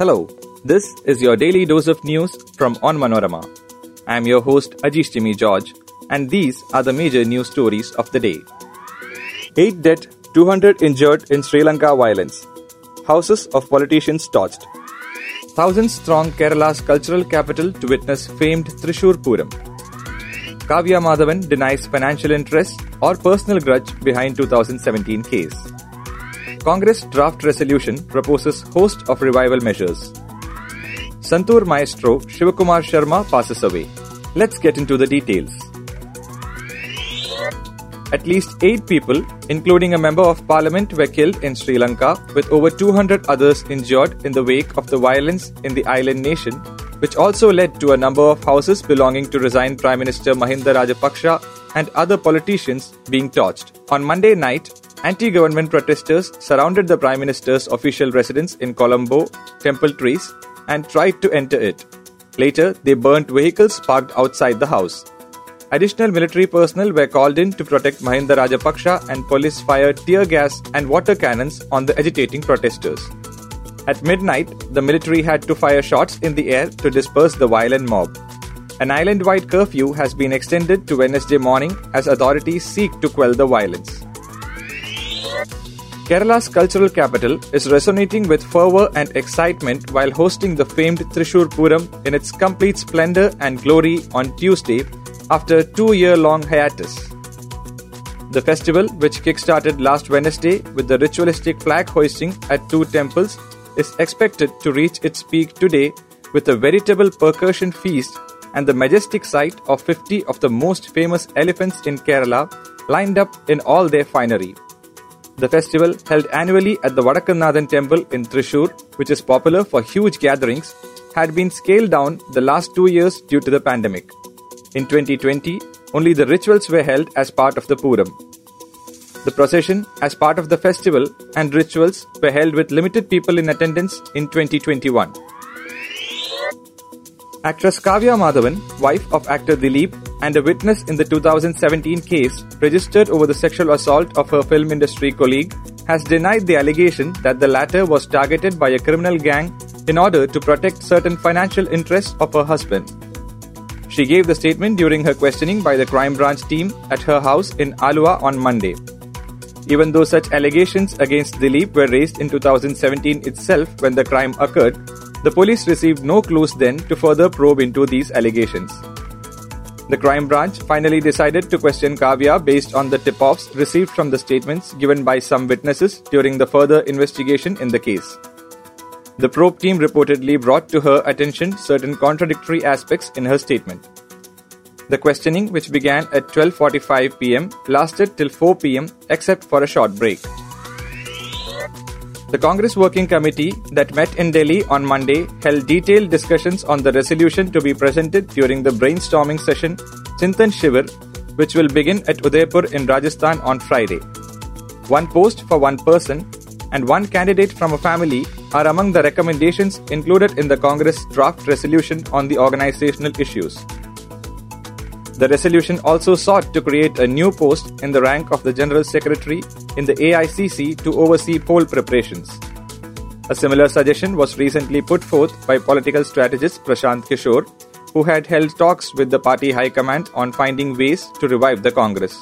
Hello, this is your daily dose of news from Onmanorama. I am your host Ajish Jimmy George, and these are the major news stories of the day. 8 dead, 200 injured in Sri Lanka violence. Houses of politicians torched. Thousands throng Kerala's cultural capital to witness famed Thrissur Puram. Kavya Madhavan denies financial interest or personal grudge behind 2017 case. Congress draft resolution proposes host of revival measures. Santur maestro Shivakumar Sharma passes away. Let's get into the details. At least eight people, including a member of parliament, were killed in Sri Lanka, with over 200 others injured in the wake of the violence in the island nation, which also led to a number of houses belonging to resigned Prime Minister Mahinda Rajapaksa and other politicians being torched. On Monday night, anti government protesters surrounded the Prime Minister's official residence in Colombo, Temple Trees, and tried to enter it. Later, they burnt vehicles parked outside the house. Additional military personnel were called in to protect Mahinda Rajapaksa and police fired tear gas and water cannons on the agitating protesters. At midnight, the military had to fire shots in the air to disperse the violent mob. An island wide curfew has been extended to Wednesday morning as authorities seek to quell the violence. Kerala's cultural capital is resonating with fervour and excitement while hosting the famed Thrissur Puram in its complete splendour and glory on Tuesday after a two year long hiatus. The festival, which kick-started last Wednesday with the ritualistic flag hoisting at two temples, is expected to reach its peak today with a veritable percussion feast and the majestic sight of 50 of the most famous elephants in Kerala lined up in all their finery. The festival, held annually at the Vadakkunnathan temple in Thrissur, which is popular for huge gatherings, had been scaled down the last two years due to the pandemic. In 2020, only the rituals were held as part of the Puram. The procession, as part of the festival, and rituals were held with limited people in attendance in 2021. Actress Kavya Madhavan, wife of actor Dileep, and a witness in the 2017 case registered over the sexual assault of her film industry colleague, has denied the allegation that the latter was targeted by a criminal gang in order to protect certain financial interests of her husband. She gave the statement during her questioning by the crime branch team at her house in Aluva on Monday. Even though such allegations against Dileep were raised in 2017 itself when the crime occurred, the police received no clues then to further probe into these allegations. The crime branch finally decided to question Kavya based on the tip offs received from the statements given by some witnesses during the further investigation in the case. The probe team reportedly brought to her attention certain contradictory aspects in her statement. The questioning, which began at 12:45 p.m., lasted till 4 p.m. except for a short break. The Congress Working Committee that met in Delhi on Monday held detailed discussions on the resolution to be presented during the brainstorming session Chintan Shivir, which will begin at Udaipur in Rajasthan on Friday. One post for one person and one candidate from a family are among the recommendations included in the Congress draft resolution on the organizational issues. The resolution also sought to create a new post in the rank of the General Secretary in the AICC to oversee poll preparations. A similar suggestion was recently put forth by political strategist Prashant Kishor, who had held talks with the party high command on finding ways to revive the Congress.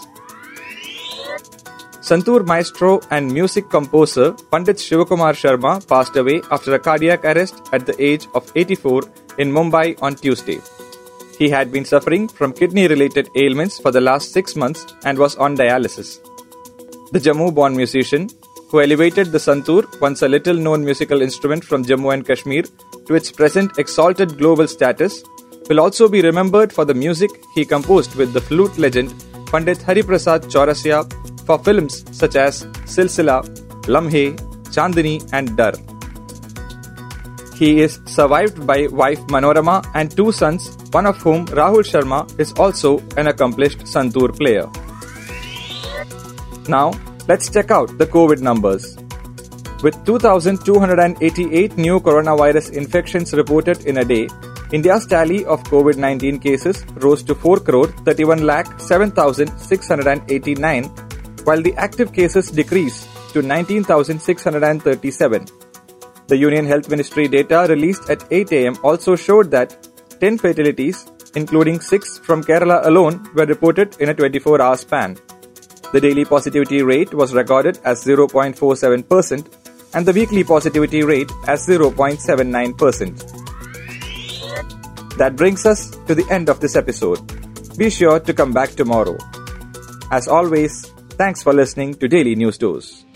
Santur maestro and music composer Pandit Shivakumar Sharma passed away after a cardiac arrest at the age of 84 in Mumbai on Tuesday. He had been suffering from kidney related ailments for the last six months and was on dialysis. The Jammu born musician, who elevated the santur, once a little known musical instrument from Jammu and Kashmir, to its present exalted global status, will also be remembered for the music he composed with the flute legend Pandit Hariprasad Chaurasia for films such as Silsila, Lamhe, Chandni, and Darr. He is survived by wife Manorama and two sons, one of whom, Rahul Sharma, is also an accomplished Santur player. Now, let's check out the COVID numbers. With 2,288 new coronavirus infections reported in a day, India's tally of COVID 19 cases rose to 4 crore 31 lakh 7,689, while the active cases decreased to 19,637. The Union Health Ministry data released at 8 am also showed that 10 fatalities, including 6 from Kerala alone, were reported in a 24 hour span. The daily positivity rate was recorded as 0.47% and the weekly positivity rate as 0.79%. That brings us to the end of this episode. Be sure to come back tomorrow. As always, thanks for listening to Daily News Dose.